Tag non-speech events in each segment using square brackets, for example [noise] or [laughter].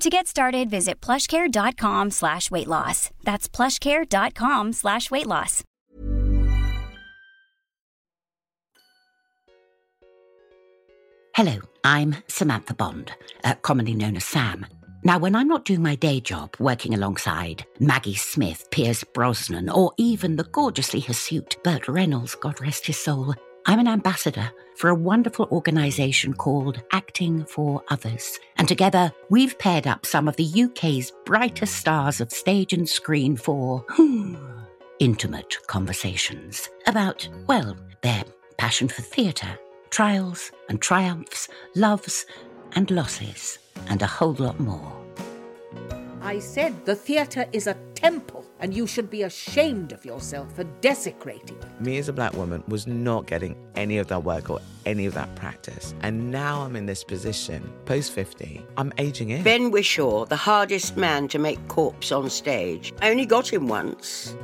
To get started, visit plushcare.com slash weight loss. That's plushcare.com slash weight loss. Hello, I'm Samantha Bond, uh, commonly known as Sam. Now, when I'm not doing my day job, working alongside Maggie Smith, Pierce Brosnan, or even the gorgeously hirsute Burt Reynolds, God rest his soul, I'm an ambassador for a wonderful organisation called Acting for Others. And together, we've paired up some of the UK's brightest stars of stage and screen for intimate conversations about, well, their passion for theatre, trials and triumphs, loves and losses, and a whole lot more. I said the theatre is a temple, and you should be ashamed of yourself for desecrating it. Me as a black woman was not getting any of that work or any of that practice. And now I'm in this position, post 50, I'm aging in. Ben Whishaw, the hardest man to make corpse on stage. I only got him once.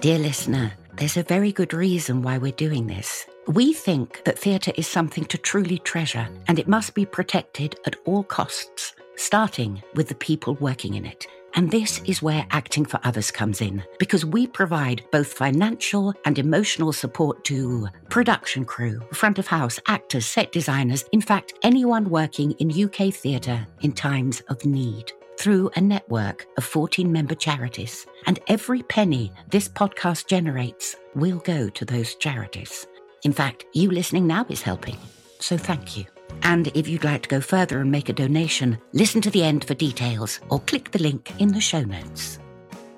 Dear listener, there's a very good reason why we're doing this. We think that theatre is something to truly treasure, and it must be protected at all costs, starting with the people working in it. And this is where Acting for Others comes in, because we provide both financial and emotional support to production crew, front of house, actors, set designers, in fact, anyone working in UK theatre in times of need. Through a network of 14 member charities. And every penny this podcast generates will go to those charities. In fact, you listening now is helping. So thank you. And if you'd like to go further and make a donation, listen to the end for details or click the link in the show notes.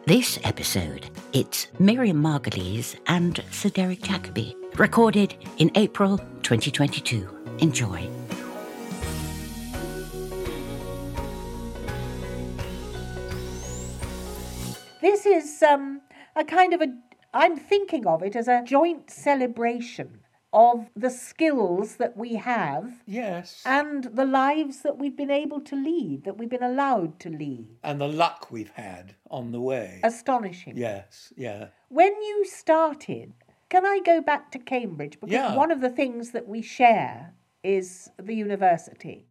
This episode, it's Miriam Margolyes and Sir Derek Jacobi, recorded in April 2022. Enjoy. This is um, a kind of a. I'm thinking of it as a joint celebration of the skills that we have Yes. and the lives that we've been able to lead, that we've been allowed to lead. And the luck we've had on the way. Astonishing. Yes, yeah. When you started, can I go back to Cambridge? Because Yeah. one of the things that we share is the university.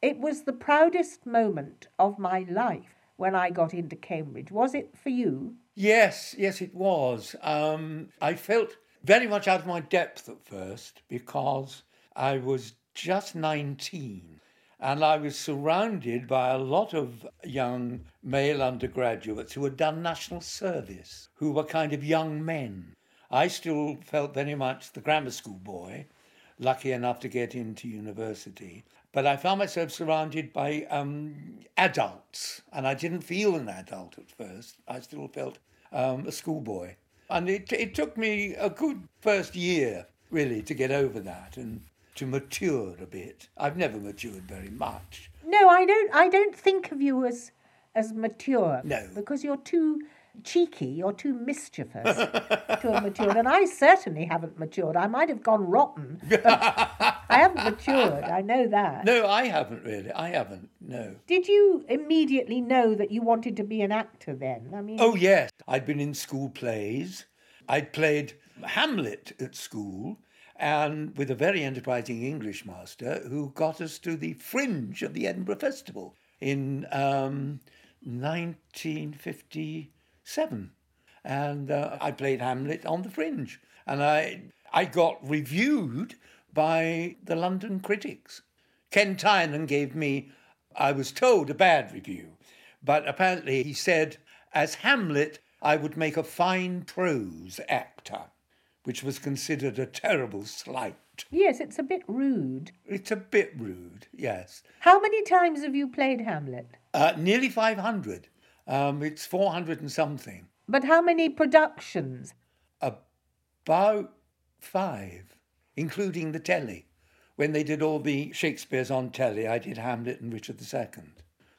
It was the proudest moment of my life when I got into Cambridge. Was it for you? Yes, yes, it was. Um, I felt very much out of my depth at first because I was just 19 and I was surrounded by a lot of young male undergraduates who had done national service, who were kind of young men. I still felt very much the grammar school boy, lucky enough to get into university. But I found myself surrounded by um, adults, and I didn't feel an adult at first. I still felt um, a schoolboy. And it, it took me a good first year, really, to get over that and to mature a bit. I've never matured very much. No, I don't. I don't think of you as as mature. No. because you're too cheeky. You're too mischievous [laughs] to have matured, and I certainly haven't matured. I might have gone rotten, [laughs] I haven't matured. I know that. No, I haven't really. I haven't. No. Did you immediately know that you wanted to be an actor then? I mean, Oh, yes. I'd been in school plays. I'd played Hamlet at school and with a very enterprising English master who got us to the fringe of the Edinburgh Festival in um, 1957. And uh, I played Hamlet on the fringe. And I, I got reviewed by the London critics. Ken Tynan gave me, I was told, a bad review. But apparently he said, as Hamlet, I would make a fine prose actor, which was considered a terrible slight. yes, it's a bit rude. It's a bit rude, yes. How many times have you played Hamlet? Uh, nearly 500. Um, it's 400 and something. But how many productions? About five, including the telly. When they did all the Shakespeare's on telly, I did Hamlet and Richard II.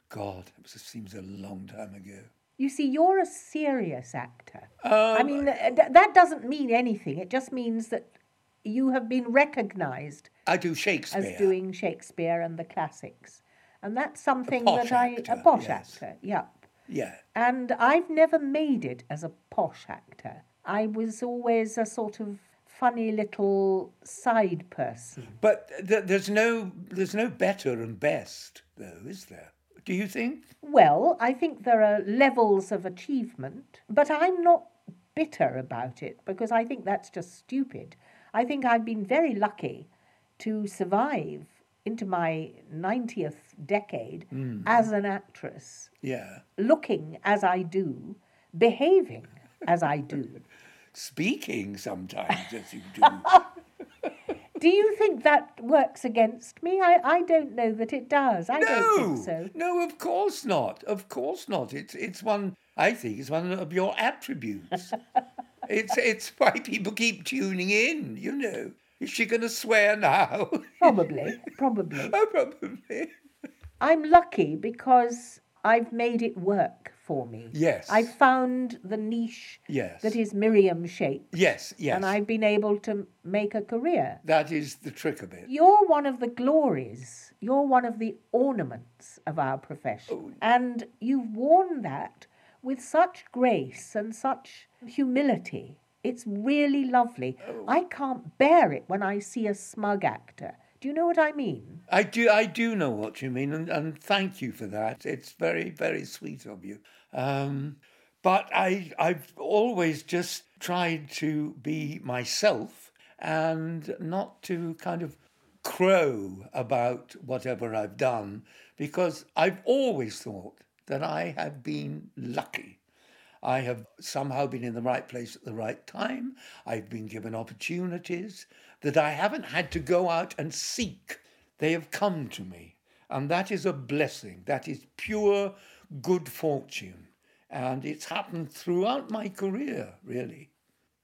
God, it was, seems a long time ago. You see, you're a serious actor. Um, I mean, th- that doesn't mean anything. It just means that you have been recognised I do Shakespeare. as doing Shakespeare and the classics. And that's something that I. actor, a posh yes. actor, yeah. Yeah. And I've never made it as a posh actor. I was always a sort of funny little side person. But th- there's no there's no better and best, though, is there? Do you think? Well, I think there are levels of achievement, but I'm not bitter about it because I think that's just stupid. I think I've been very lucky to survive into my 90th decade hmm. as an actress, Yeah. looking as I do, behaving as I do. Speaking sometimes as you do. [laughs] Do you think that works against me? I, I don't know that it does. I don't no, think so. no, of course not. Of course not. It's it's one. I think it's one of your attributes. [laughs] it's it's why people keep tuning in. You know, is she going to swear now? [laughs] Probably, probably. oh, probably. I'm lucky because I've made it work for me. Yes. I've found the niche Yes. that is Miriam shaped. Yes, yes. And I've been able to make a career. That is the trick of it. You're one of the glories. You're one of the ornaments of our Oh. profession. And you've worn that with such grace and such humility. It's really lovely. Oh. I can't bear it when I see a smug actor. Do you know what I mean? I do, I do know what you mean, and, and thank you for that. It's very, very sweet of you. Um, but I, I've always just tried to be myself and not to kind of crow about whatever I've done, because I've always thought that I have been lucky. I have somehow been in the right place at the right time. I've been given opportunities that I haven't had to go out and seek. They have come to me. And that is a blessing. That is pure good fortune. And it's happened throughout my career, really.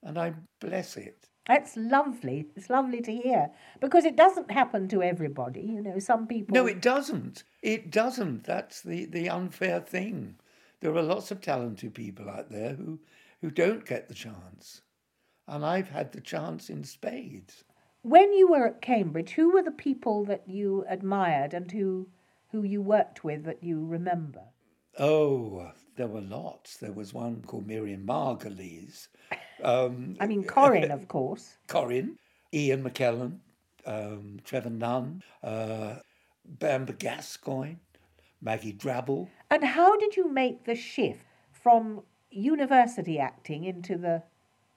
And I bless it. That's lovely. It's lovely to hear because it doesn't happen to everybody. You know, some people. No, it doesn't. It doesn't. That's the, the unfair thing. There are lots of talented people out there who, who don't get the chance. And I've had the chance in spades. When you were at Cambridge, who were the people that you admired and who who you worked with that you remember? Oh, there were lots. There was one called Miriam Margolyes, um, I mean, Corin, of course. [laughs] Corin, Ian McKellen, um, Trevor Nunn, uh, Bamber Gascoigne, Maggie Drabble. And how did you make the shift from university acting into the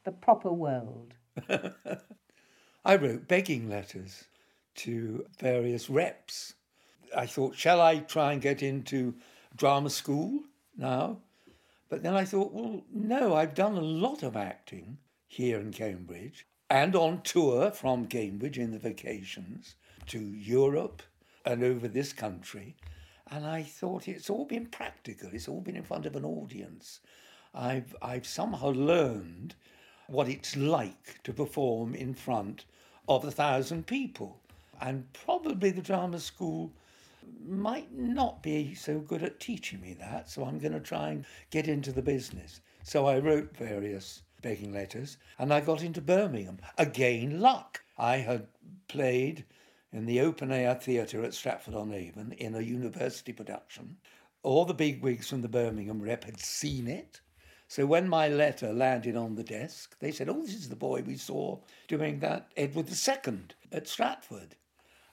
the proper world? [laughs] I wrote begging letters to various reps. I thought, shall I try and get into drama school now? But then I thought, well, no, I've done a lot of acting here in Cambridge and on tour from Cambridge in the vacations to Europe and over this country. And I thought it's all been practical, it's all been in front of an audience. I've, I've somehow learned what it's like to perform in front of a thousand people. And probably the drama school might not be so good at teaching me that, so I'm going to try and get into the business. So I wrote various begging letters and I got into Birmingham. Again, luck. I had played in the open air theatre at Stratford on Avon in a university production. All the big wigs from the Birmingham rep had seen it. So when my letter landed on the desk, they said, Oh, this is the boy we saw doing that Edward II at Stratford.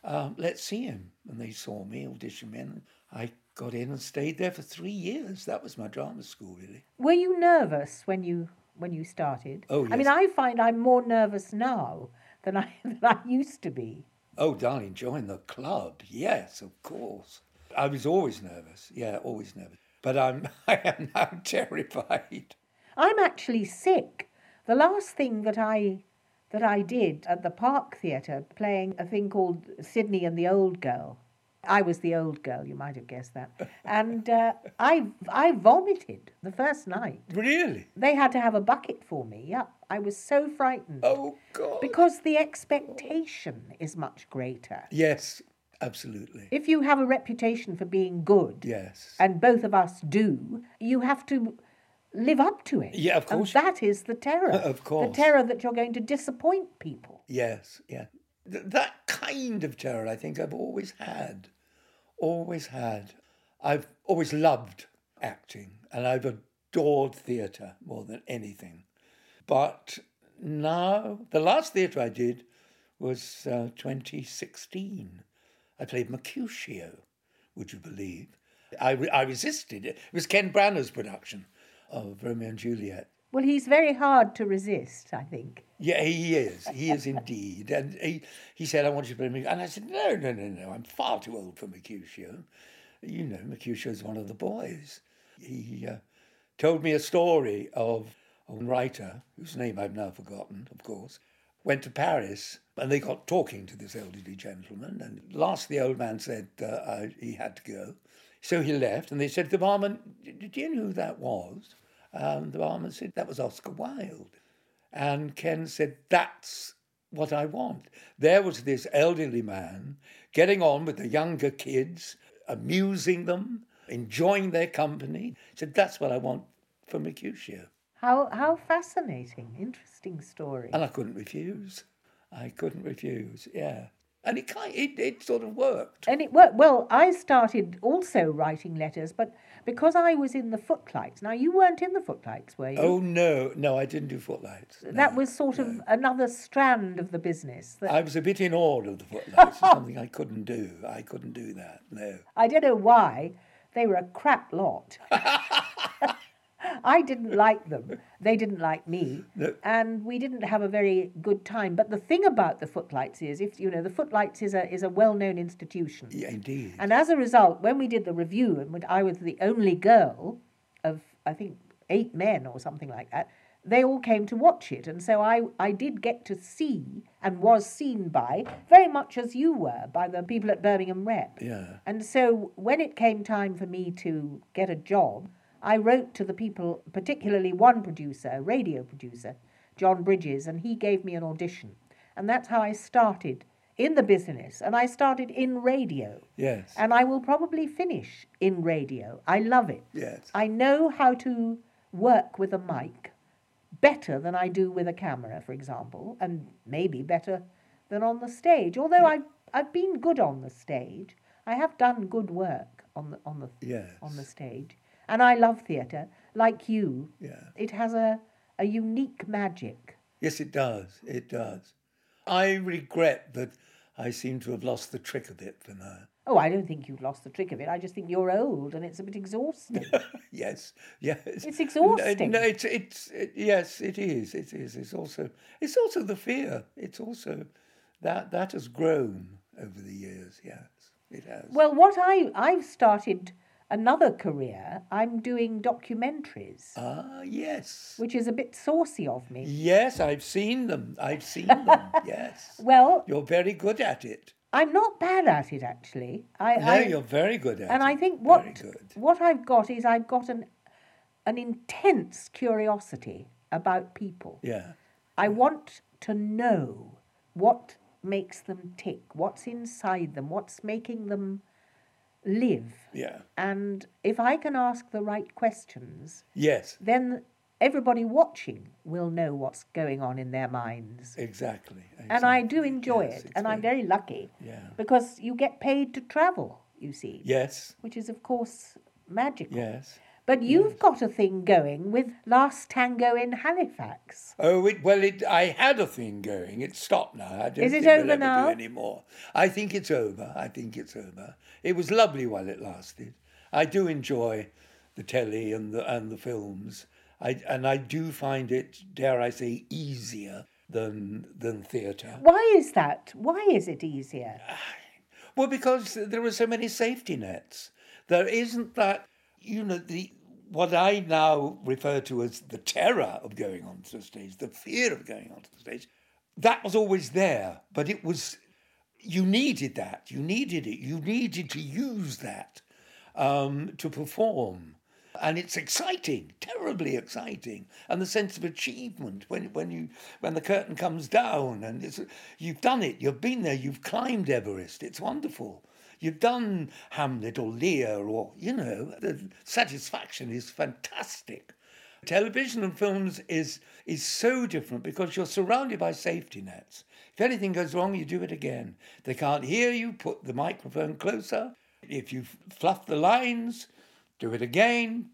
Um, let's see him. And they saw me, audition and I got in and stayed there for three years. That was my drama school, really. Were you nervous when you when you started? Oh, yes. I mean. I find I'm more nervous now than I [laughs] than I used to be. Oh, darling, join the club. Yes, of course. I was always nervous. Yeah, always nervous. But I'm [laughs] I am now [laughs] terrified. I'm actually sick. The last thing that I that I did at the Park Theatre, playing a thing called Sydney and the Old Girl. I was the old girl, you might have guessed that. And uh, I I vomited the first night. Really? They had to have a bucket for me. Yeah, I was so frightened. Oh God. Because the expectation is much greater. Yes, absolutely. If you have a reputation for being good, Yes. and both of us do, you have to live up to it. Yeah, of course. And that is the terror. Of course. The terror that you're going to disappoint people. Yes, yeah. Th- that kind of terror, I think I've always had. Always had. I've always loved acting and I've adored theatre more than anything. But now, the last theatre I did was uh, 2016. I played Mercutio, would you believe? I, re- I resisted it. It was Ken Branagh's production of Romeo and Juliet. Well, he's very hard to resist, I think. Yeah, he is. He is indeed. And he, he said, I want you to play Mercutio. And I said, no, no, no, no. I'm far too old for Mercutio. You know, Mercutio is one of the boys. He uh, told me a story of a writer, whose name I've now forgotten, of course, went to Paris and they got talking to this elderly gentleman. And last, the old man said uh, I, he had to go. So he left, and they said the barman, Do you know who that was? And the barman said, That was Oscar Wilde. And Ken said, That's what I want. There was this elderly man getting on with the younger kids, amusing them, enjoying their company. He said, That's what I want for Mercutio. How, how fascinating, interesting story. And I couldn't refuse. I couldn't refuse, yeah. And it, kind, it, it sort of worked. And it worked. Well, I started also writing letters, but because I was in the footlights. Now, you weren't in the footlights, were you? Oh, no, no, I didn't do footlights. that was sort of another strand of the business. That I was a bit in awe of the footlights. It's something I couldn't do. I couldn't do that, no. I don't know why. They were a crap lot. [laughs] I didn't like them. They didn't like me. No. And we didn't have a very good time. But the thing about the Footlights is, if you know, the Footlights is a is a well known institution. Yeah, indeed. And as a result, when we did the review, and when I was the only girl of, I think, eight men or something like that, they all came to watch it. And so I, I did get to see and was seen by, very much as you were, by the people at Birmingham Rep. Yeah. And so when it came time for me to get a job, I wrote to the people, particularly one producer, a radio producer, John Bridges, and he gave me an audition. And that's how I started in the business. And I started in radio. Yes. And I will probably finish in radio. I love it. Yes. I know how to work with a mic better than I do with a camera, for example, and maybe better than on the stage. Although I've, I've been good on the stage, I have done good work on the, on the, Yes. on the stage. And I love theatre, like you. Yeah. It has a, a unique magic. Yes, it does. It does. I regret that I seem to have lost the trick of it for now. Oh, I don't think you've lost the trick of it. I just think you're old and it's a bit exhausting. [laughs] yes, yes. It's exhausting. No, no it's it's it, yes, it is. It is. It's also it's also the fear. It's also that that has grown over the years. Yes, it has. Well, what I I've started another career. I'm doing documentaries, ah, yes, which is a bit saucy of me. yes. I've seen them. I've seen them. [laughs] Yes. Well, You're very good at it. I'm not bad at it actually. I, No, I you're very good at and it. I think what what I've got is I've got an an intense curiosity about people. Yeah. I want to know what makes them tick, what's inside them, what's making them live. Yeah. And if I can ask the right questions, Yes. then everybody watching will know what's going on in their minds. Exactly. And I do enjoy Yes, it, and I'm very lucky Yeah. because you get paid to travel, you see, Yes. which is, of course, magical. Yes. But mm. you've got a thing going with Last Tango in Halifax. Oh, it, well, it, I had a thing going. It stopped now. I don't Is it we'll over ever now? do anymore. I think it's over. I think it's over. It was lovely while it lasted. I do enjoy the telly and the and the films. I and I do find it, dare I say, easier than than theatre. Why is that? Why is it easier? [sighs] Well, because there are so many safety nets. There isn't that, you know, the what I now refer to as the terror of going onto the stage, the fear of going onto the stage. That was always there, but it was you needed that. You needed it. You needed to use that um, to perform. And it's exciting, terribly exciting, and the sense of achievement when, when you when the curtain comes down and it's, you've done it, you've been there, you've climbed Everest. It's wonderful. You've done Hamlet or Lear or you know the satisfaction is fantastic. Television and films is is so different because you're surrounded by safety nets. If anything goes wrong, you do it again. They can't hear you. Put the microphone closer. If you fluff the lines, do it again,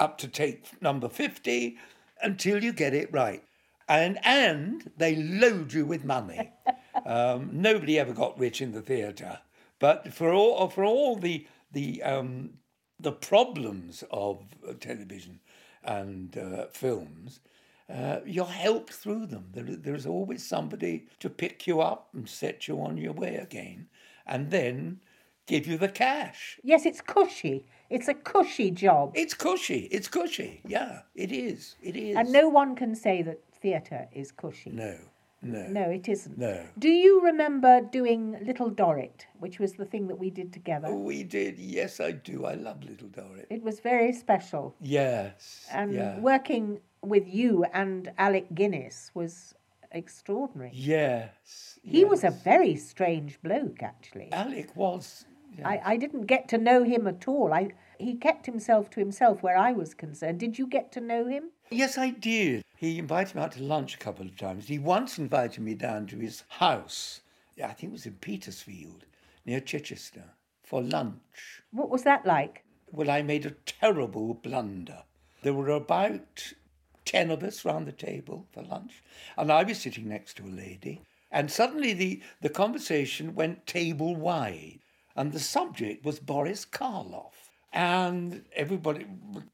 up to take number 50 until you get it right. And, and they load you with money. [laughs] Um, nobody ever got rich in the theatre. But for all, for all the, the, um, the problems of uh, television and uh, films, uh, you're helped through them. There, there's always somebody to pick you up and set you on your way again, and then give you the cash. Yes, it's cushy. It's a cushy job. It's cushy. It's cushy. Yeah, it is. It is. And no one can say that theatre is cushy. No, no, No, it isn't. no. Do you remember doing Little Dorrit, which was the thing that we did together? Oh, we did. Yes, I do. I love Little Dorrit. It was very special. Yes. And yeah. working with you and Alec Guinness was extraordinary. Yes. He was a very strange bloke, actually. Alec was. yeah. I, I didn't get to know him at all. I, he kept himself to himself where I was concerned. Did you get to know him? Yes, I did. He invited me out to lunch a couple of times. He once invited me down to his house. I think it was in Petersfield, near Chichester, for lunch. What was that like? Well, I made a terrible blunder. There were about 10 of us round the table for lunch, and I was sitting next to a lady. And suddenly the, the conversation went table wide, and the subject was Boris Karloff. And everybody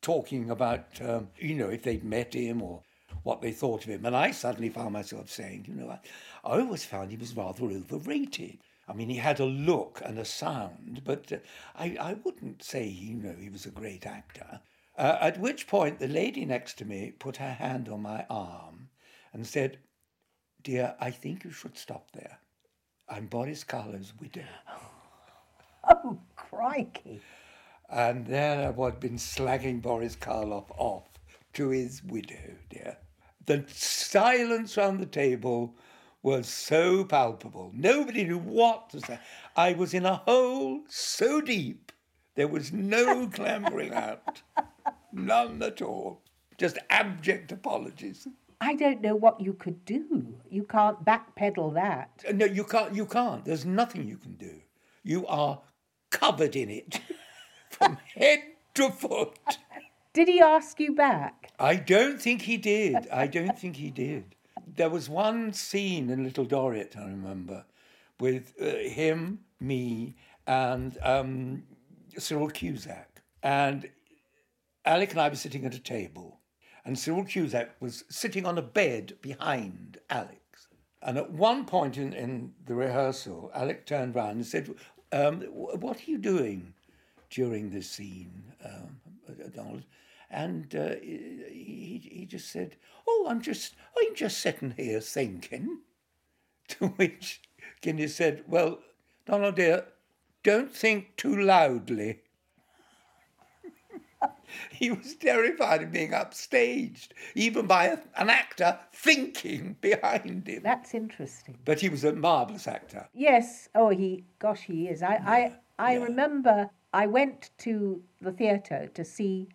talking about, um, you know, if they'd met him or what they thought of him. And I suddenly found myself saying, you know, I, I always found he was rather overrated. I mean, he had a look and a sound, but uh, I, I wouldn't say, you know, he was a great actor. Uh, at which point, the lady next to me put her hand on my arm and said, Dear, I think you should stop there. I'm Boris Karloff's widow. [laughs] Oh, crikey. And there I had been slagging Boris Karloff off to his widow, dear. The silence round the table was so palpable. Nobody knew what to say. I was in a hole so deep, there was no [laughs] clambering out. None at all. Just abject apologies. I don't know what you could do. You can't backpedal that. No, you can't. You can't. There's nothing you can do. You are covered in it [laughs] from head to foot. Did he ask you back? I don't think he did. I don't think he did. There was one scene in Little Dorrit, I remember, with uh, him, me, and um, Cyril Cusack. And Alec and I were sitting at a table, and Cyril Cusack was sitting on a bed behind Alex. And at one point in, in the rehearsal, Alec turned round and said, um, What are you doing during this scene, um, Donald? And uh, he, he just said, "Oh, I'm just I'm just sitting here thinking." [laughs] To which Guinness said, "Well, Donald dear, don't think too loudly." [laughs] he was terrified of being upstaged, even by a, an actor thinking [laughs] behind him. That's interesting. But he was a marvellous actor. Yes. Oh, he. Gosh, he is. I. I. I remember. I went to the theatre to see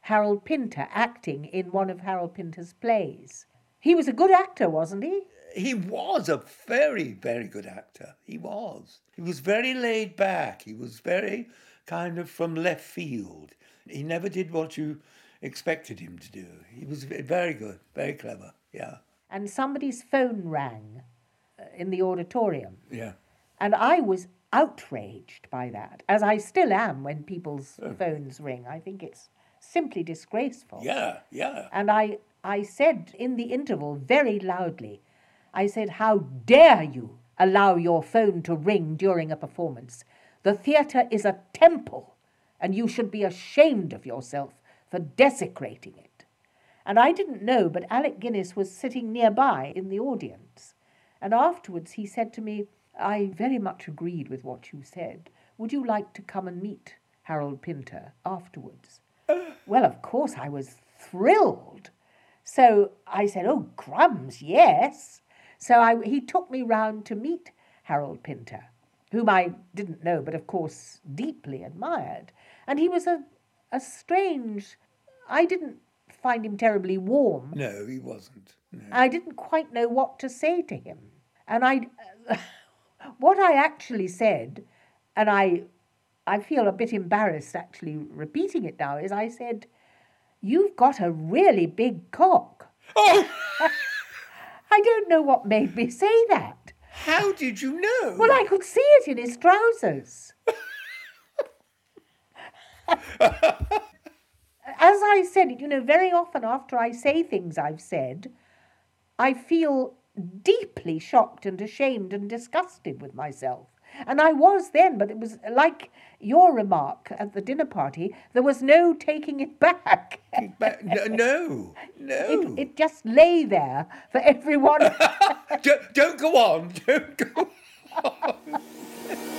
Harold Pinter acting in one of Harold Pinter's plays. He was a good actor, wasn't he? He was a very, very good actor. He was. He was very laid back. He was very kind of from left field. He never did what you expected him to do. He was very good, very clever. Yeah. And somebody's phone rang uh, in the auditorium. Yeah. And I was outraged by that, as I still am when people's oh. phones ring. I think it's simply disgraceful. Yeah, yeah. And I, I said in the interval very loudly, I said, How dare you allow your phone to ring during a performance? The theatre is a temple, and you should be ashamed of yourself for desecrating it. And I didn't know, but Alec Guinness was sitting nearby in the audience. And afterwards he said to me, I very much agreed with what you said. Would you like to come and meet Harold Pinter afterwards? [sighs] well, of course, I was thrilled. So I said, Oh, crumbs, yes. So I, he took me round to meet Harold Pinter, whom I didn't know, but of course deeply admired. And he was a, a strange, I didn't find him terribly warm. No, he wasn't. No. I didn't quite know what to say to him. And I, [laughs] what I actually said, and I, I feel a bit embarrassed actually repeating it now, is I said, You've got a really big cock. Oh! [laughs] I don't know what made me say that. How did you know? Well, I could see it in his trousers. [laughs] As I said, you know, very often after I say things I've said, I feel deeply shocked and ashamed and disgusted with myself. And I was then, but it was like your remark at the dinner party, there was no taking it [laughs] back. no, no. no. It, it, just lay there for everyone. [laughs] don't, don't go on. Don't go on. [laughs]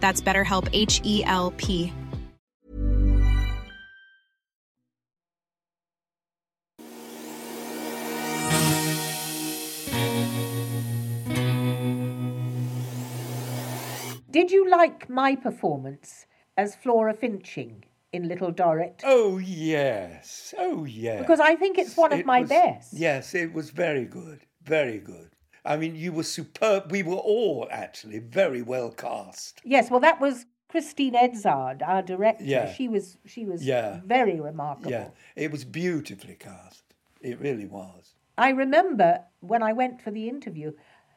That's BetterHelp, H E L P. Did you like my performance as Flora Finching in Little Dorrit? Oh, yes. Oh, yes. Because I think it's one of it my was, best. Yes, it was very good. Very good. I mean, you were superb. We were all actually very well cast. Yes, well, that was Christine Edzard, our director, yeah. she was she was yeah. very remarkable. Yeah, it was beautifully cast. It really was. I remember when I went for the interview.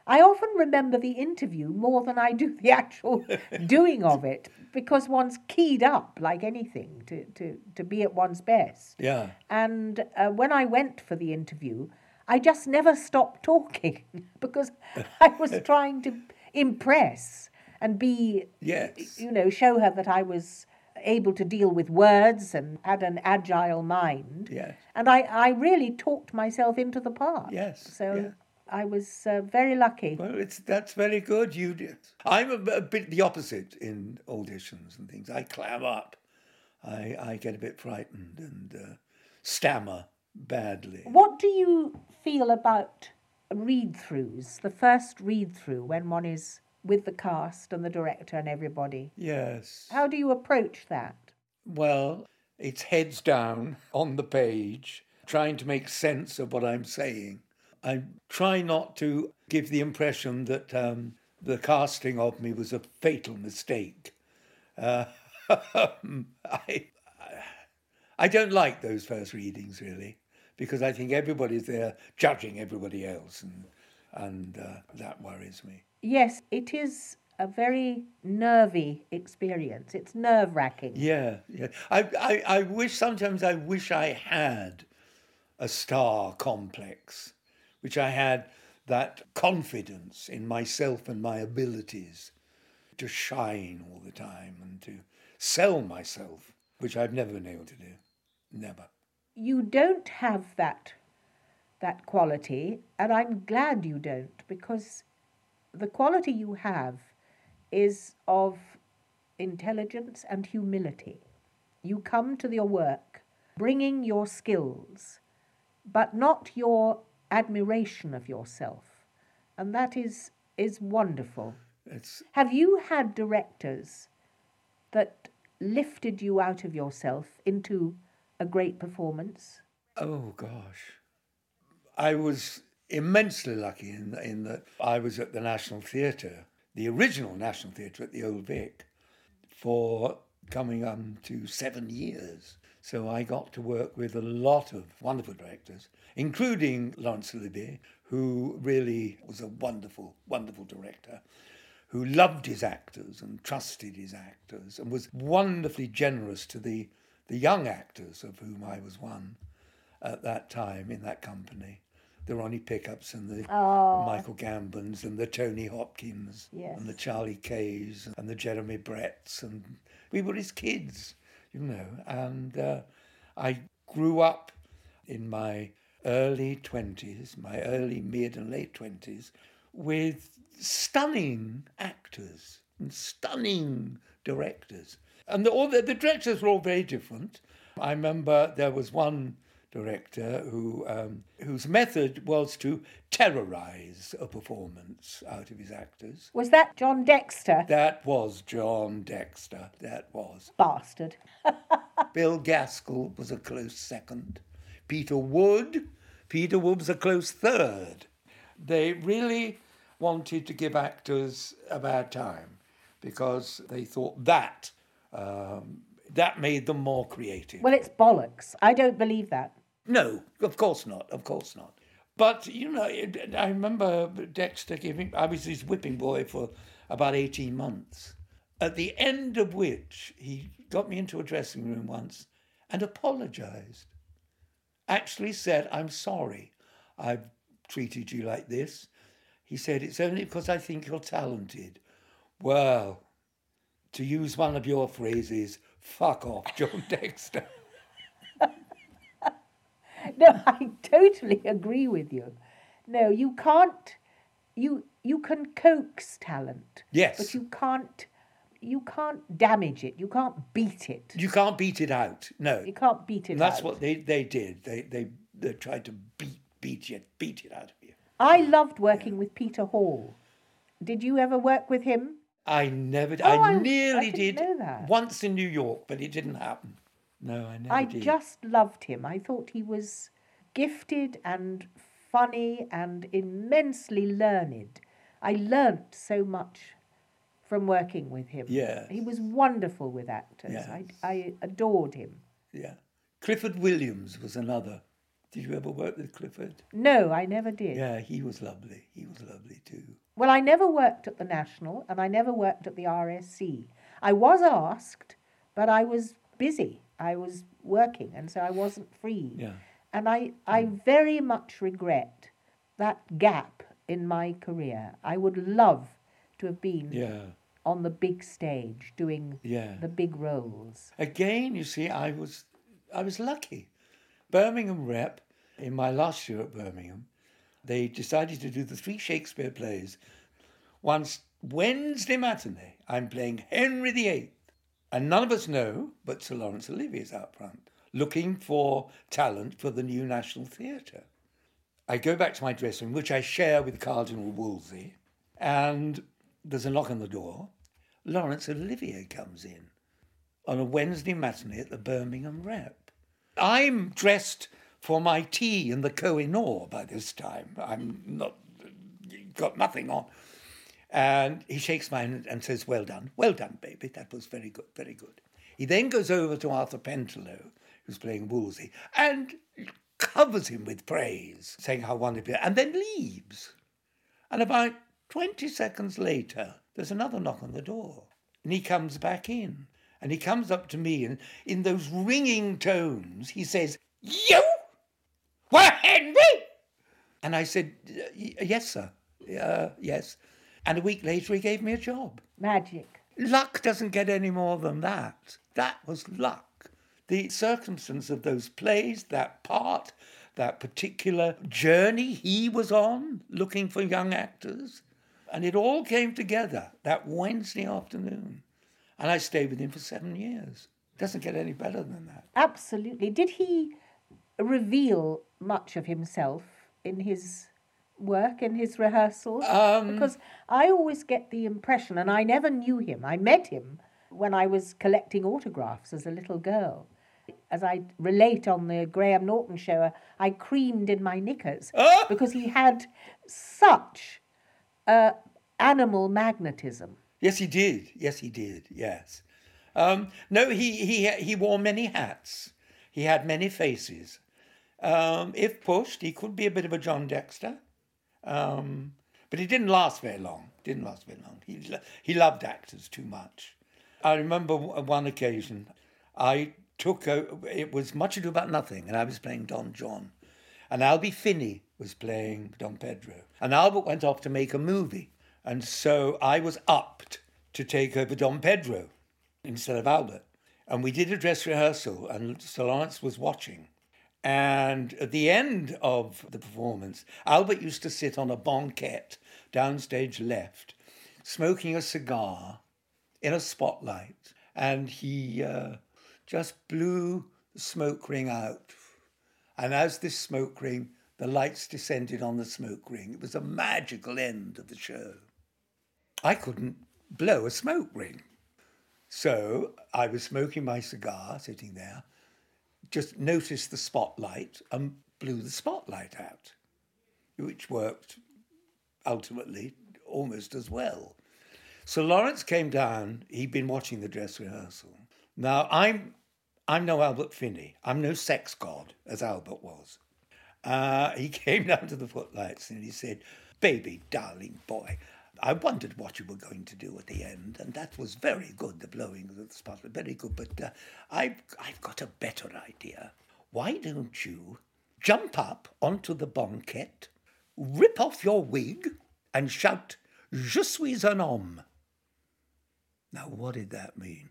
I often remember the interview more than I do [laughs] the actual [laughs] doing of it because one's keyed up like anything to, to, to be at one's best. Yeah. And uh, when I went for the interview, I just never stopped talking [laughs] because I was [laughs] trying to impress and be, yes. you know, show her that I was able to deal with words and had an agile mind. Yes. And I, I really talked myself into the part. Yes. So yeah. I was uh, very lucky. Well, it's that's very good. You, did. I'm a, a bit the opposite in auditions and things. I clam up. I I get a bit frightened and uh, stammer badly. What do you feel about read throughs? The first read through when one is with the cast and the director and everybody. Yes. How do you approach that? Well, it's heads down on the page, trying to make sense of what I'm saying. I try not to give the impression that um, the casting of me was a fatal mistake. Uh, [laughs] I, I don't like those first readings really, because I think everybody's there judging everybody else, and and uh, that worries me. Yes, it is a very nervy experience. It's nerve wracking. Yeah, yeah. I, I, I wish sometimes I wish I had a star complex, which I had that confidence in myself and my abilities to shine all the time and to sell myself, which I've never been able to do. Never. You don't have that that quality, and I'm glad you don't because the quality you have is of intelligence and humility. You come to your work bringing your skills, but not your admiration of yourself. And that is, is wonderful. It's... Have you had directors that lifted you out of yourself into a great performance? Oh, gosh. I was immensely lucky in, in that I was at the National Theatre, the original National Theatre at the Old Vic, for coming on to seven years. So I got to work with a lot of wonderful directors, including Laurence Olivier, who really was a wonderful, wonderful director, who loved his actors and trusted his actors and was wonderfully generous to the, the young actors, of whom I was one at that time in that company the Ronnie Pickups and the oh. Michael Gambons and the Tony Hopkins yes. and the Charlie Kays and the Jeremy Bretts and we were his kids, you know. And uh, I grew up in my early twenties, my early mid and late twenties, with stunning actors and stunning directors. And the, all the, the directors were all very different. I remember there was one director who um, whose method was to terrorize a performance out of his actors. Was that John Dexter? That was John Dexter. That was bastard. [laughs] Bill Gaskill was a close second. Peter Wood, Peter Wood was a close third. They really wanted to give actors a bad time because they thought that um, that made them more creative. Well, it's bollocks. I don't believe that. No, of course not. Of course not. But, you know, I remember Dexter giving, I was his whipping boy for about 18 months, at the end of which he got me into a dressing room once and apologized. Actually said, I'm sorry I've treated you like this. He said, It's only because I think you're talented. Well, to use one of your phrases, fuck off, John [laughs] Dexter. [laughs] no, I totally agree with you. No, you can't. You you can coax talent. Yes. But you can't. You can't damage it. You can't beat it. You can't beat it out. No. You can't beat it and that's out. what they, they did. They, they they tried to beat beat it beat it out of you. I loved working yeah. with Peter Hall. Did you ever work with him? I never. Oh, I, I nearly I did that. once in New York, but it didn't happen. No, I never I did. just loved him. I thought he was gifted and funny and immensely learned. I learnt so much from working with him. Yeah. He was wonderful with actors. Yes. I, I adored him. Yeah. Clifford Williams was another. Did you ever work with Clifford? No, I never did. Yeah, he was lovely. He was lovely too. Well, I never worked at the National and I never worked at the RSC. I was asked, but I was busy. I was working and so I wasn't free. Yeah. And I, I hmm. very much regret that gap in my career. I would love to have been Yeah. on the big stage doing Yeah. the big roles. Again, you see, I was I was lucky. Birmingham rep in my last year at Birmingham, they decided to do the three Shakespeare plays. Once Wednesday matinee, I'm playing Henry VIII. And none of us know, but Sir Laurence Olivier's out front, looking for talent for the new National Theatre. I go back to my dressing room, which I share with Cardinal Wolsey, and there's a knock on the door. Laurence Olivier comes in on a Wednesday matinee at the Birmingham Rep. I'm dressed for my tea in the Koh-i-Noor by this time. I'm not got nothing on. And he shakes my hand and says, Well done, well done, baby. That was very good, very good. He then goes over to Arthur Pentelow, who's playing Wolsey, and covers him with praise, saying how wonderful, and then leaves. And about 20 seconds later, there's another knock on the door. And he comes back in. And he comes up to me and in those ringing tones, he says, You? And I said, Yes, sir. Uh, yes. And a week later, he gave me a job. Magic. Luck doesn't get any more than that. That was luck. The circumstance of those plays, that part, that particular journey he was on looking for young actors, and it all came together that Wednesday afternoon. And I stayed with him for seven years. Doesn't get any better than that. Absolutely. Did he reveal much of himself in his work, in his rehearsals? Um, because I always get the impression, and I never knew him, I met him when I was collecting autographs as a little girl. As I relate on the Graham Norton show, I creamed in my knickers [laughs] Ah! because he had such uh, animal magnetism. Yes, he did. Yes, he did. Yes. Um, no, he, he, he wore many hats. He had many faces. Um, if pushed, he could be a bit of a John Dexter. Um, but he didn't last very long. Didn't last very long. He, he loved actors too much. I remember one occasion, I took a, it was Much Ado About Nothing, and I was playing Don John. And Albie Finney was playing Don Pedro. And Albert went off to make a movie. And so I was upped to take over Don Pedro instead of Albert. And we did a dress rehearsal, and Sir Laurence was watching. And at the end of the performance, Albert used to sit on a banquette downstage left, smoking a cigar in a spotlight. And he uh, just blew the smoke ring out. And as this smoke ring, the lights descended on the smoke ring. It was a magical end of the show. I couldn't blow a smoke ring. So I was smoking my cigar, sitting there, just noticed the spotlight and blew the spotlight out, which worked ultimately almost as well. So Laurence came down, he'd been watching the dress rehearsal. Now I'm I'm no Albert Finney. I'm no sex god, as Albert was. Uh, he [laughs] came down to the footlights and he said, Baby, darling boy, I wondered what you were going to do at the end, and that was very good, the blowing of the spotlight, very good. But uh, I've, I've got a better idea. Why don't you jump up onto the banquette, rip off your wig, and shout, Je suis un homme? Now, what did that mean?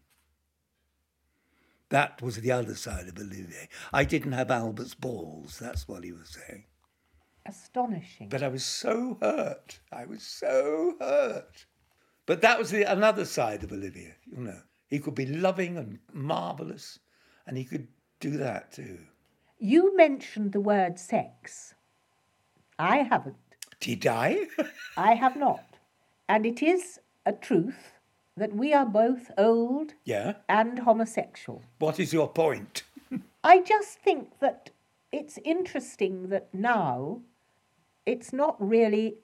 That was the other side of Olivier. I didn't have Albert's balls, that's what he was saying. Astonishing. But I was so hurt. I was so hurt. But that was the, another side of Olivier, you know. He could be loving and marvellous, and he could do that too. You mentioned the word sex. I haven't. Did I? [laughs] I have not. And it is a truth that we are both old yeah. and homosexual. What is your point? [laughs] I just think that it's interesting that now it's not really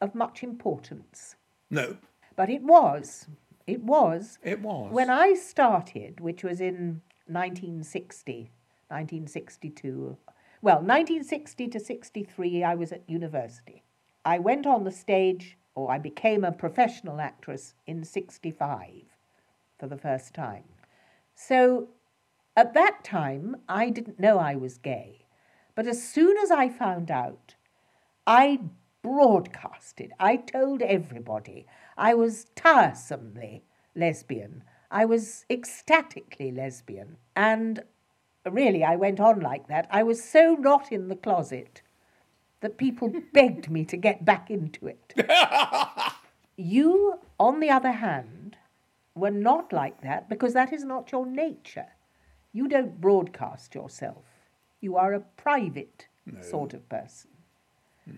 of much importance. No. But it was. It was. It was. When I started, which was in 1960, 1962, well, 1960 to 63, I was at university. I went on the stage, or I became a professional actress in 65 for the first time. So at that time, I didn't know I was gay. But as soon as I found out, I broadcasted, I told everybody I was tiresomely lesbian. I was ecstatically lesbian. And really, I went on like that. I was so not in the closet that people [laughs] begged me to get back into it. [laughs] you, on the other hand, were not like that because that is not your nature. You don't broadcast yourself. You are a private no. sort of person.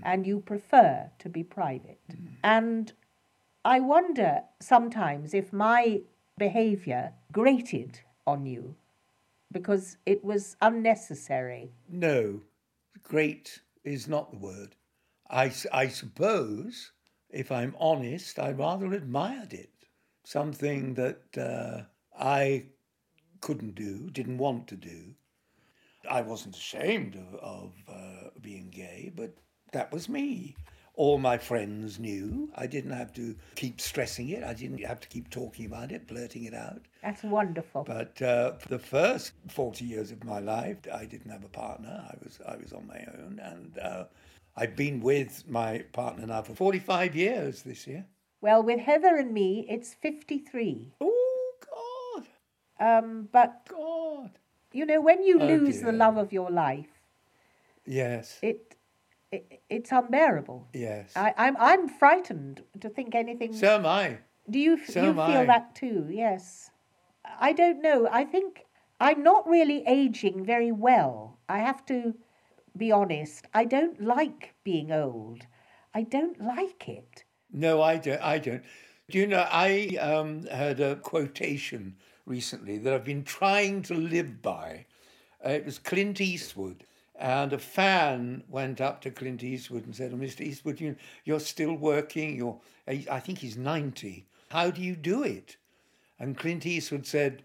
And you prefer to be private. Mm. And I wonder sometimes if my behaviour grated on you because it was unnecessary. No, great is not the word. I, I suppose, if I'm honest, I rather admired it. Something that uh, I couldn't do, didn't want to do. I wasn't ashamed of, of uh, being gay, but that was me. All my friends knew. I didn't have to keep stressing it. I didn't have to keep talking about it, blurting it out. That's wonderful. But uh, for the first 40 years of my life, I didn't have a partner. I was, I was on my own. And uh, I've been with my partner now for 45 years this year. Well, with Heather and me, it's 53. Oh, God. Um, but, God. You know, when you oh, lose dear. the love of your life, yes, it, it it's unbearable. Yes, I, I'm I'm frightened to think anything. So am I. Do you so you feel I. that too? Yes. I don't know. I think I'm not really aging very well. I have to be honest. I don't like being old. I don't like it. No, I don't. I don't. Do you know? I um, heard a quotation recently that I've been trying to live by. Uh, it was Clint Eastwood. And a fan went up to Clint Eastwood and said, oh, Mr. Eastwood, you, you're still working. You're, I think he's 90. How do you do it? And Clint Eastwood said,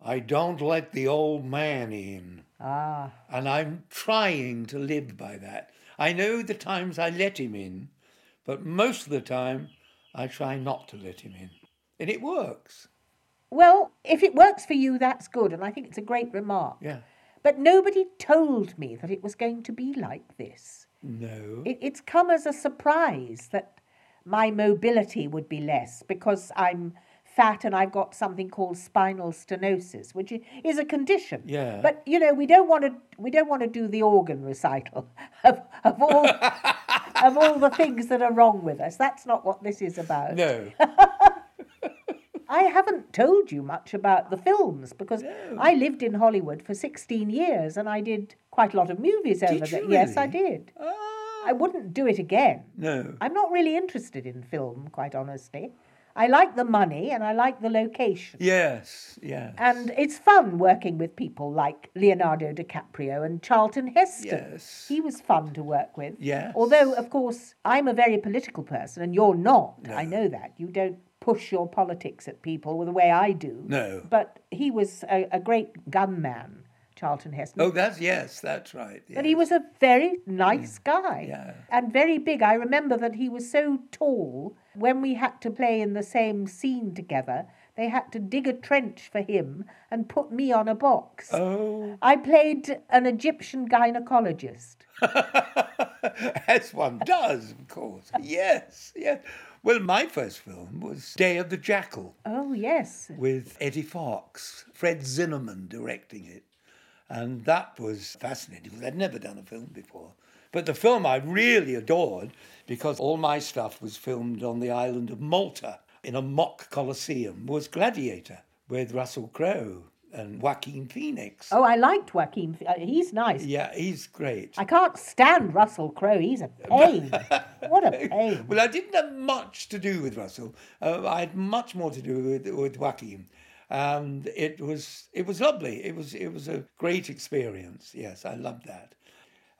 I don't let the old man in. Ah. And I'm trying to live by that. I know the times I let him in, but most of the time I try not to let him in. And it works. Well, if it works for you, that's good, and I think it's a great remark. Yeah. But nobody told me that it was going to be like this. No. It, it's come as a surprise that my mobility would be less because I'm fat and I've got something called spinal stenosis, which is a condition. Yeah. But you know, we don't want to we don't want to do the organ recital [laughs] of, of all of all the things that are wrong with us. That's not what this is about. No. [laughs] I haven't told you much about the films because no. I lived in Hollywood for 16 years and I did quite a lot of movies did over there. Really? Yes, I did. Ah. I wouldn't do it again. No. I'm not really interested in film, quite honestly. I like the money and I like the location. Yes, yes. And it's fun working with people like Leonardo DiCaprio and Charlton Heston. Yes. He was fun to work with. Yes. Although, of course, I'm a very political person and you're not. No. I know that. You don't push your politics at people the way I do. No. But he was a, a great gunman. Charlton Heston. Oh, that's yes, that's right. Yes. But he was a very nice mm. guy yeah. and very big. I remember that he was so tall. When we had to play in the same scene together, they had to dig a trench for him and put me on a box. Oh. I played an Egyptian gynecologist. [laughs] As one does, of course. yes, yes. Well, my first film was Day of the Jackal. Oh, yes. With Eddie Fox, Fred Zinnemann directing it. And that was fascinating because I'd never done a film before. But the film I really adored because all my stuff was filmed on the island of Malta in a mock coliseum was Gladiator with Russell Crowe and Joaquin Phoenix. Oh, I liked Joaquin. Uh, he's nice. Yeah, he's great. I can't stand Russell Crowe. He's a pain. [laughs] what a pain. Well, I didn't have much to do with Russell. Uh, I had much more to do with, with Joaquin. And it was it was lovely. It was it was a great experience. Yes, I loved that.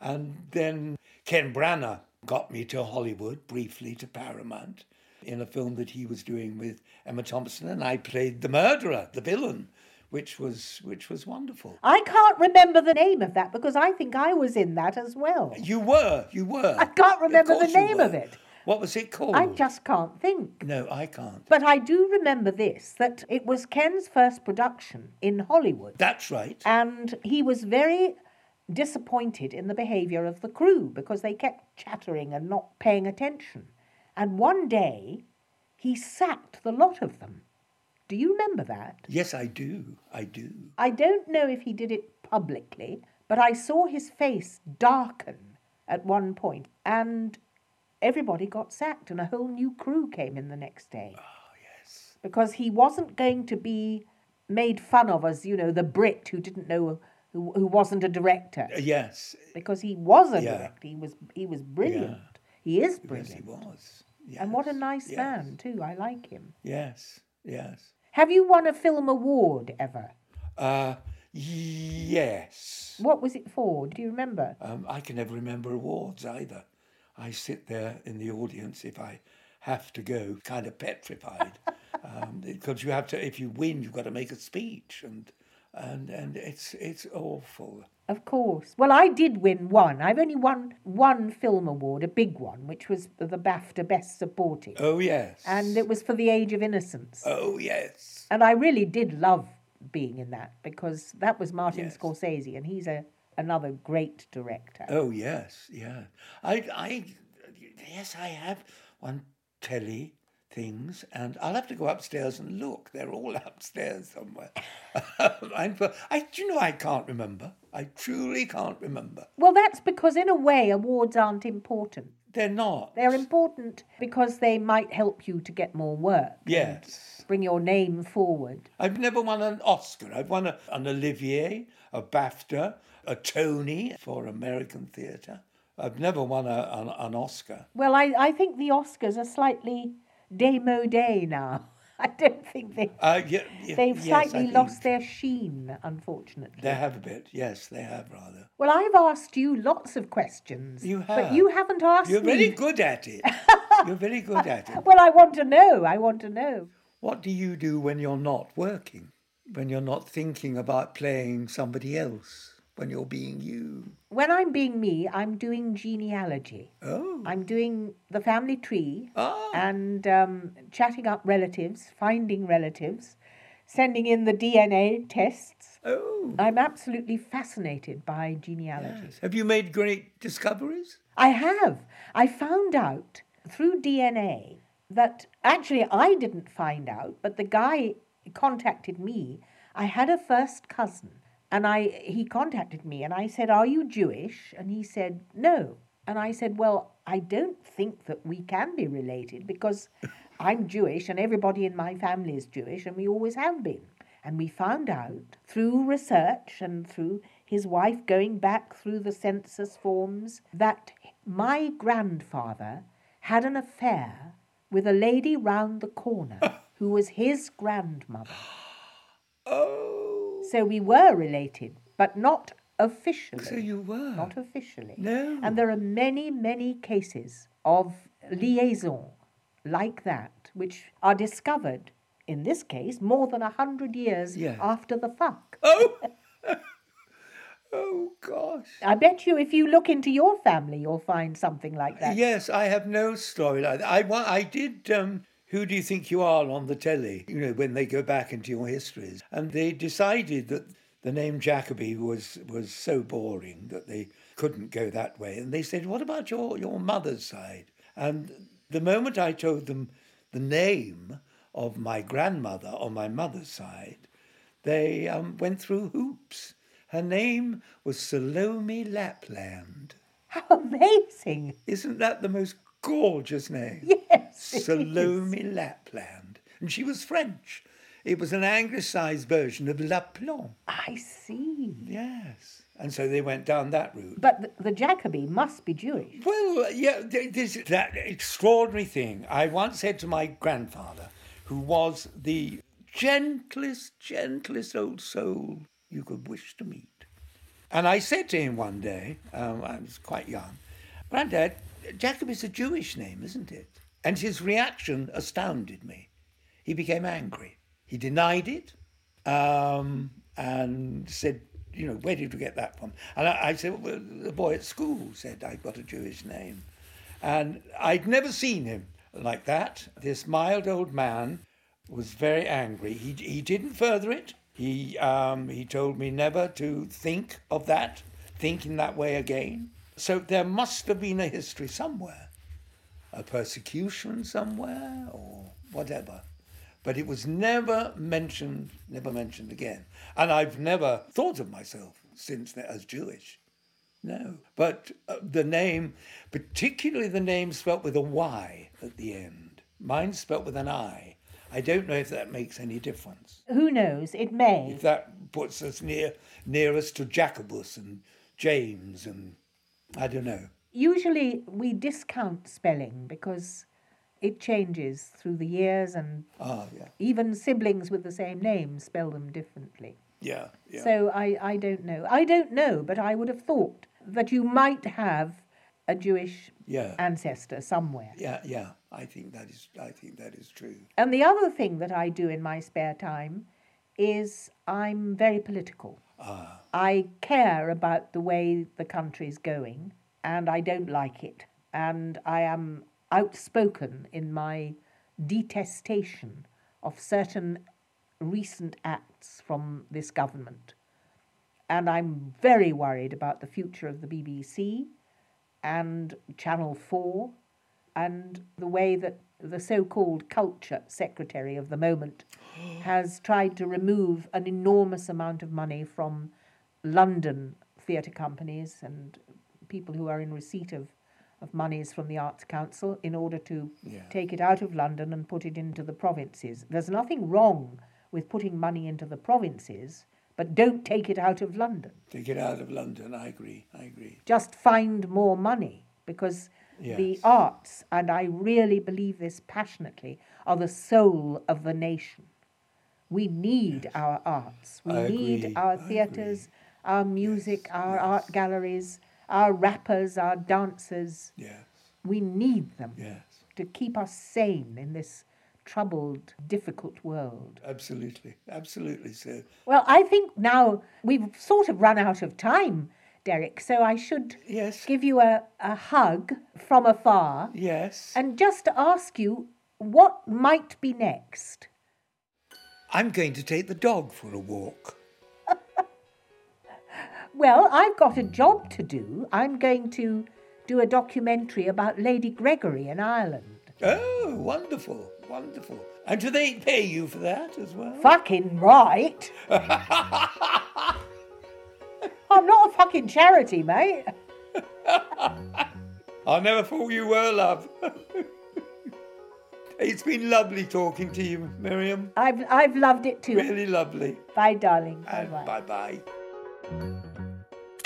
And then Ken Branagh got me to Hollywood briefly to Paramount in a film that he was doing with Emma Thompson, and I played the murderer, the villain which was which was wonderful. I can't remember the name of that because I think I was in that as well. You were, you were. I can't remember the name of it. What was it called? I just can't think. No, I can't. But I do remember this that it was Ken's first production in Hollywood. That's right. And he was very disappointed in the behavior of the crew because they kept chattering and not paying attention. And one day he sacked the lot of them. Do you remember that? Yes, I do. I do. I don't know if he did it publicly, but I saw his face darken at one point, and everybody got sacked, and a whole new crew came in the next day. Oh, yes. Because he wasn't going to be made fun of as, you know, the Brit who didn't know, who, who wasn't a director. Uh, Yes. Because he was a Yeah. director. He was, he was brilliant. Yeah. He is brilliant. Yes, he was. Yes. And what a nice yes. man, too. I like him. Yes. Yes. Have you won a film award ever? Uh, yes. What was it for? Do you remember? Um, I can never remember awards either. I sit there in the audience if I have to go, kind of petrified, [laughs] um, because you have to. If you win, you've got to make a speech, and and and it's it's awful. Of course. Well, I did win one. I've only won one film award, a big one, which was the BAFTA Best Supporting. Oh yes. And it was for The Age of Innocence. Oh yes. And I really did love being in that because that was Martin Yes. Scorsese, and he's a another great director. Oh yes, yeah. I I yes, I have one telly things, and I'll have to go upstairs and look. They're all [laughs] upstairs somewhere. [laughs] I'm, I do you know I can't remember. I truly can't remember. Well, that's because, in a way, awards aren't important. They're not. They're important because they might help you to get more work. Yes. Bring your name forward. I've never won an Oscar. I've won a, an Olivier, a BAFTA, a Tony for American theatre. I've never won a, an, an Oscar. Well, I, I think the Oscars are slightly démodé now. [laughs] I don't think they. Uh, yeah, yeah, They've yes, slightly lost their sheen, unfortunately. They have a bit. Yes, they have rather. Well, I've asked you lots of questions. You have. But you haven't asked You're me. very good at it. [laughs] You're very good at it. Well, I want to know. I want to know. What do you do when you're not working? When you're not thinking about playing somebody else? When you're being you? When I'm being me, I'm doing genealogy. Oh. I'm doing the family tree Ah. and um, chatting up relatives, finding relatives, sending in the DNA tests. Oh. I'm absolutely fascinated by genealogy. Yes. Have you made great discoveries? I have. I found out through DNA that actually I didn't find out, but the guy contacted me. I had a first cousin, and I he contacted me, and I said, "Are you Jewish?" And he said, "No." And I said, "Well, I don't think that we can be related because I'm Jewish, and everybody in my family is Jewish, and we always have been." And we found out through research and through his wife going back through the census forms that my grandfather had an affair with a lady round the corner [laughs] who was his grandmother. So we were related, but not officially. So you were. Not officially. No. And there are many, many cases of liaison like that, which are discovered, in this case, more than a hundred years Yeah. after the fuck. [laughs] Oh. [laughs] oh gosh. I bet you if you look into your family, you'll find something like that. Yes, I have no story like that. I I did. Um, who do you think you are on the telly? You know, when they go back into your histories, and they decided that the name Jacobi was was so boring that they couldn't go that way, and they said, "What about your your mother's side?" And the moment I told them the name of my grandmother on my mother's side, they um, went through hoops. Her name was Salome Lapland. How amazing! Isn't that the most gorgeous name? Yes. Salome. [laughs] Lapland. And she was French. It was an anglicized version of Lapland. I see. Yes. And so they went down that route. But the, the Jacobi must be Jewish. Well, yeah, this that extraordinary thing. I once said to my grandfather, who was the gentlest, gentlest old soul you could wish to meet. And I said to him one day, um, I was quite young, Granddad, Jacob is a Jewish name, isn't it? And his reaction astounded me. He became angry. He denied it um, and said, you know, where did you get that from? And I, I said, well, the boy at school said I'd got a Jewish name. And I'd never seen him like that. This mild old man was very angry. He, he didn't further it. He, um, he told me never to think of that, think in that way again. So there must have been a history somewhere, a persecution somewhere, or whatever. But it was never mentioned, never mentioned again. And I've never thought of myself since as Jewish. no. But uh, the name, particularly the name spelt with a Y at the end. Mine's spelt with an I. I don't know if that makes any difference. Who knows? It may. If that puts us near nearest to Jacobus and James and I don't know. Usually we discount spelling because it changes through the years and Ah, yeah. even siblings with the same name spell them differently. Yeah, yeah. So I, I don't know. I don't know, but I would have thought that you might have a Jewish Yeah. ancestor somewhere. yeah, yeah. I think that is I think that is true. And the other thing that I do in my spare time is I'm very political. Ah, I care about the way the country's going, and I don't like it. And I am outspoken in my detestation of certain recent acts from this government. And I'm very worried about the future of the BBC and Channel 4 and the way that the so called culture secretary of the moment [gasps] has tried to remove an enormous amount of money from London theatre companies and people who are in receipt of, of monies from the Arts Council in order to Yeah. take it out of London and put it into the provinces. There's nothing wrong with putting money into the provinces, but don't take it out of London. Take it out of London, I agree. I agree. Just find more money because the arts, and I really believe this passionately, are the soul of the nation. We need our arts. We I need agree, our theatres, our music, our art galleries, our rappers, our dancers. Yes, We need them yes. to keep us sane in this troubled, difficult world. Absolutely. Absolutely so. Well, I think now we've sort of run out of time, Derek, so I should Yes. give you a, a hug from afar Yes. and just ask you what might be next. I'm going to take the dog for a walk. Well, I've got a job to do. I'm going to do a documentary about Lady Gregory in Ireland. Oh, wonderful, wonderful. And do they pay you for that as well? Fucking right. [laughs] I'm not a fucking charity, mate. [laughs] I never thought you were, love. [laughs] it's been lovely talking to you, Miriam. I've I've loved it too. Really lovely. Bye, darling. Bye And bye. bye bye.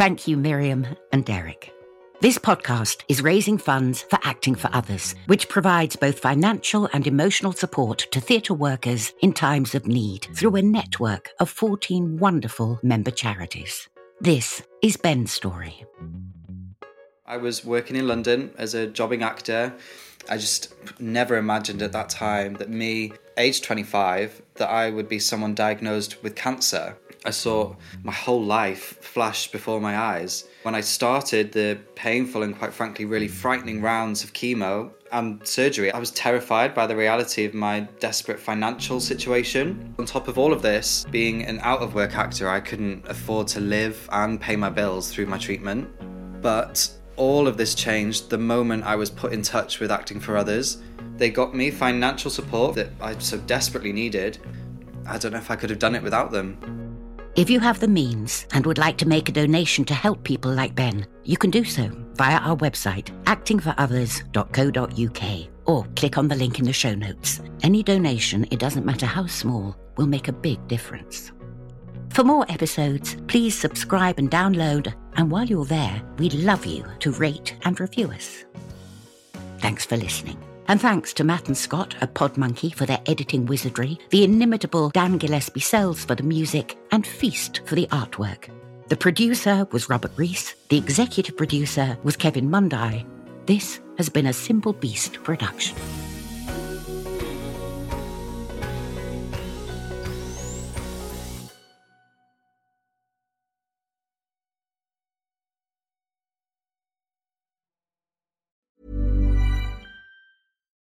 Thank you, Miriam and Derek. This podcast is raising funds for Acting for Others, which provides both financial and emotional support to theatre workers in times of need through a network of 14 wonderful member charities. This is Ben's story. I was working in London as a jobbing actor. I just never imagined at that time that me, age 25, that I would be someone diagnosed with cancer. I saw my whole life flash before my eyes. When I started the painful and quite frankly really frightening rounds of chemo and surgery, I was terrified by the reality of my desperate financial situation. On top of all of this, being an out of work actor, I couldn't afford to live and pay my bills through my treatment. But all of this changed the moment I was put in touch with Acting for Others. They got me financial support that I so desperately needed. I don't know if I could have done it without them. If you have the means and would like to make a donation to help people like Ben, you can do so via our website, actingforothers.co.uk, or click on the link in the show notes. Any donation, it doesn't matter how small, will make a big difference. For more episodes, please subscribe and download, and while you're there, we'd love you to rate and review us. Thanks for listening. And thanks to Matt and Scott at Podmonkey for their editing wizardry, the inimitable Dan Gillespie Sells for the music, and Feast for the artwork. The producer was Robert Rees, the executive producer was Kevin Mundye. This has been a Simple Beast production.